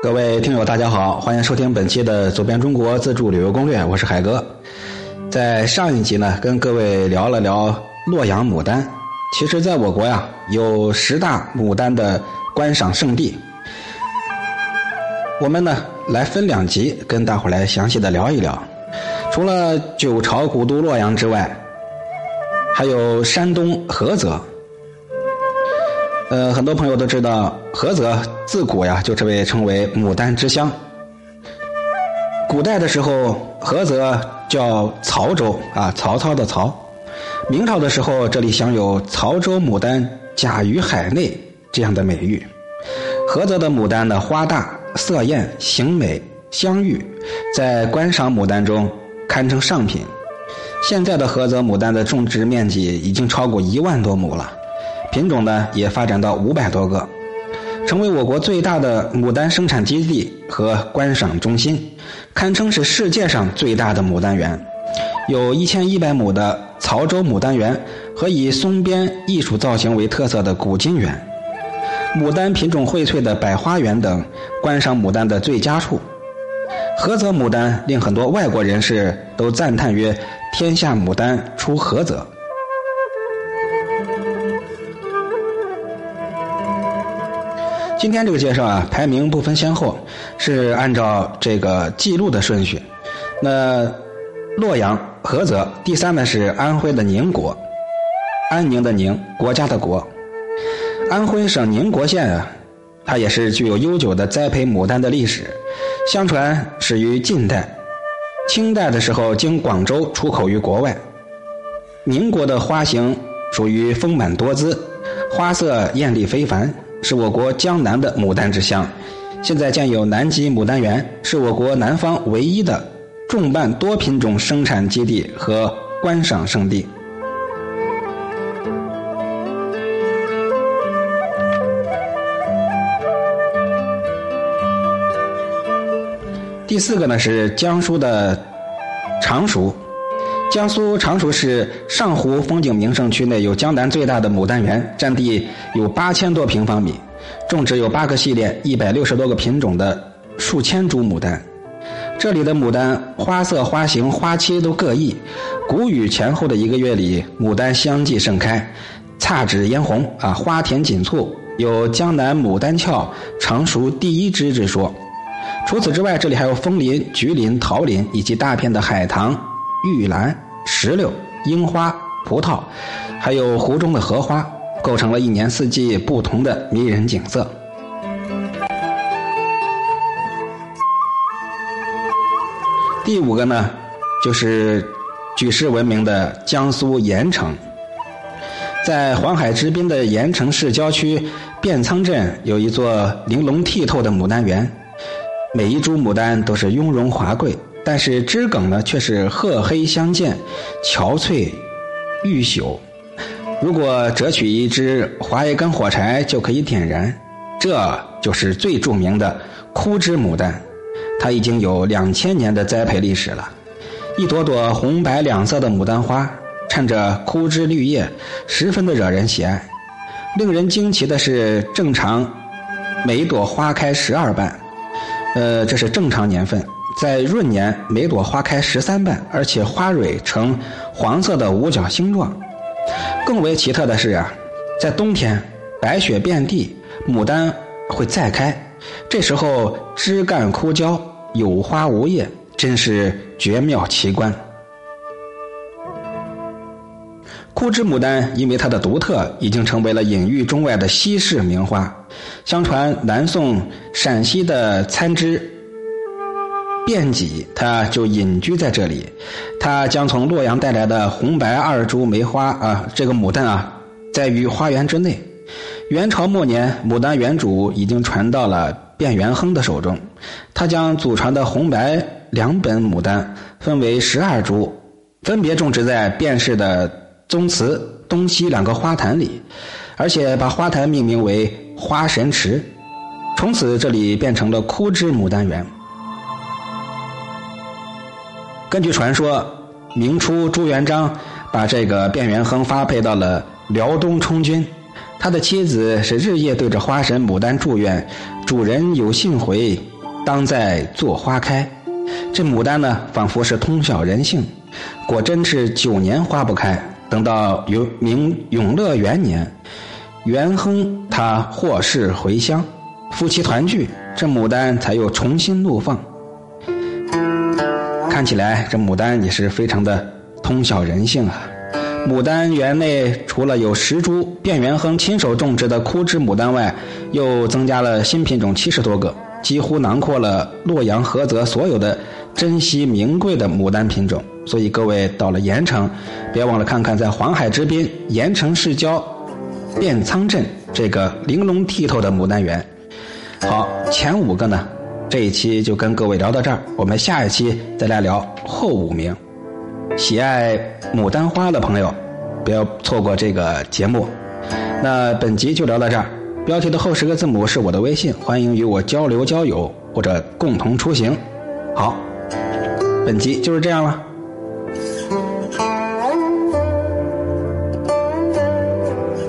各位听友，大家好，欢迎收听本期的《走遍中国自助旅游攻略》，我是海哥。在上一集呢，跟各位聊了聊洛阳牡丹。其实，在我国呀，有十大牡丹的观赏胜地。我们呢，来分两集跟大伙来详细的聊一聊。除了九朝古都洛阳之外，还有山东菏泽。呃，很多朋友都知道，菏泽自古呀就被称为牡丹之乡。古代的时候，菏泽叫曹州啊，曹操的曹。明朝的时候，这里享有“曹州牡丹甲于海内”这样的美誉。菏泽的牡丹的花大、色艳、形美、香郁，在观赏牡丹中堪称上品。现在的菏泽牡丹的种植面积已经超过一万多亩了。品种呢也发展到五百多个，成为我国最大的牡丹生产基地和观赏中心，堪称是世界上最大的牡丹园。有一千一百亩的曹州牡丹园和以松边艺术造型为特色的古今园，牡丹品种荟萃的百花园等观赏牡丹的最佳处。菏泽牡丹令很多外国人士都赞叹曰：“天下牡丹出菏泽。”今天这个介绍啊，排名不分先后，是按照这个记录的顺序。那洛阳、菏泽，第三呢是安徽的宁国，安宁的宁，国家的国。安徽省宁国县啊，它也是具有悠久的栽培牡丹的历史。相传始于晋代，清代的时候经广州出口于国外。宁国的花型属于丰满多姿，花色艳丽非凡。是我国江南的牡丹之乡，现在建有南极牡丹园，是我国南方唯一的重瓣多品种生产基地和观赏胜地。第四个呢是江苏的常熟。江苏常熟市上湖风景名胜区内有江南最大的牡丹园，占地有八千多平方米，种植有八个系列、一百六十多个品种的数千株牡丹。这里的牡丹花色、花型、花期都各异。谷雨前后的一个月里，牡丹相继盛开，姹紫嫣红啊，花田锦簇，有“江南牡丹俏，常熟第一枝”之说。除此之外，这里还有枫林、菊林、桃林以及大片的海棠。玉兰、石榴、樱花、葡萄，还有湖中的荷花，构成了一年四季不同的迷人景色。第五个呢，就是举世闻名的江苏盐城，在黄海之滨的盐城市郊区卞仓镇，有一座玲珑剔透的牡丹园，每一株牡丹都是雍容华贵。但是枝梗呢，却是褐黑相间，憔悴欲朽。如果折取一支，划一根火柴就可以点燃。这就是最著名的枯枝牡丹，它已经有两千年的栽培历史了。一朵朵红白两色的牡丹花，衬着枯枝绿叶，十分的惹人喜爱。令人惊奇的是，正常每一朵花开十二瓣，呃，这是正常年份。在闰年，每朵花开十三瓣，而且花蕊呈黄色的五角星状。更为奇特的是啊，在冬天白雪遍地，牡丹会再开，这时候枝干枯焦，有花无叶，真是绝妙奇观。枯枝牡丹因为它的独特，已经成为了隐喻中外的稀世名花。相传南宋陕西的参知。卞己，他就隐居在这里。他将从洛阳带来的红白二株梅花啊，这个牡丹啊，在于花园之内。元朝末年，牡丹园主已经传到了卞元亨的手中。他将祖传的红白两本牡丹分为十二株，分别种植在卞氏的宗祠东西两个花坛里，而且把花坛命名为花神池。从此，这里变成了枯枝牡丹园。根据传说，明初朱元璋把这个卞元亨发配到了辽东充军，他的妻子是日夜对着花神牡丹祝愿，主人有幸回，当在做花开。这牡丹呢，仿佛是通晓人性，果真是九年花不开。等到永明永乐元年，元亨他获释回乡，夫妻团聚，这牡丹才又重新怒放。看起来这牡丹也是非常的通晓人性啊。牡丹园内除了有十株卞元亨亲手种植的枯枝牡丹外，又增加了新品种七十多个，几乎囊括了洛阳、菏泽所有的珍稀名贵的牡丹品种。所以各位到了盐城，别忘了看看在黄海之滨盐城市郊卞仓镇这个玲珑剔透的牡丹园。好，前五个呢，这一期就跟各位聊到这儿，我们下一期再来聊后五名。喜爱牡丹花的朋友，不要错过这个节目。那本集就聊到这儿，标题的后十个字母是我的微信，欢迎与我交流交友或者共同出行。好，本集就是这样了。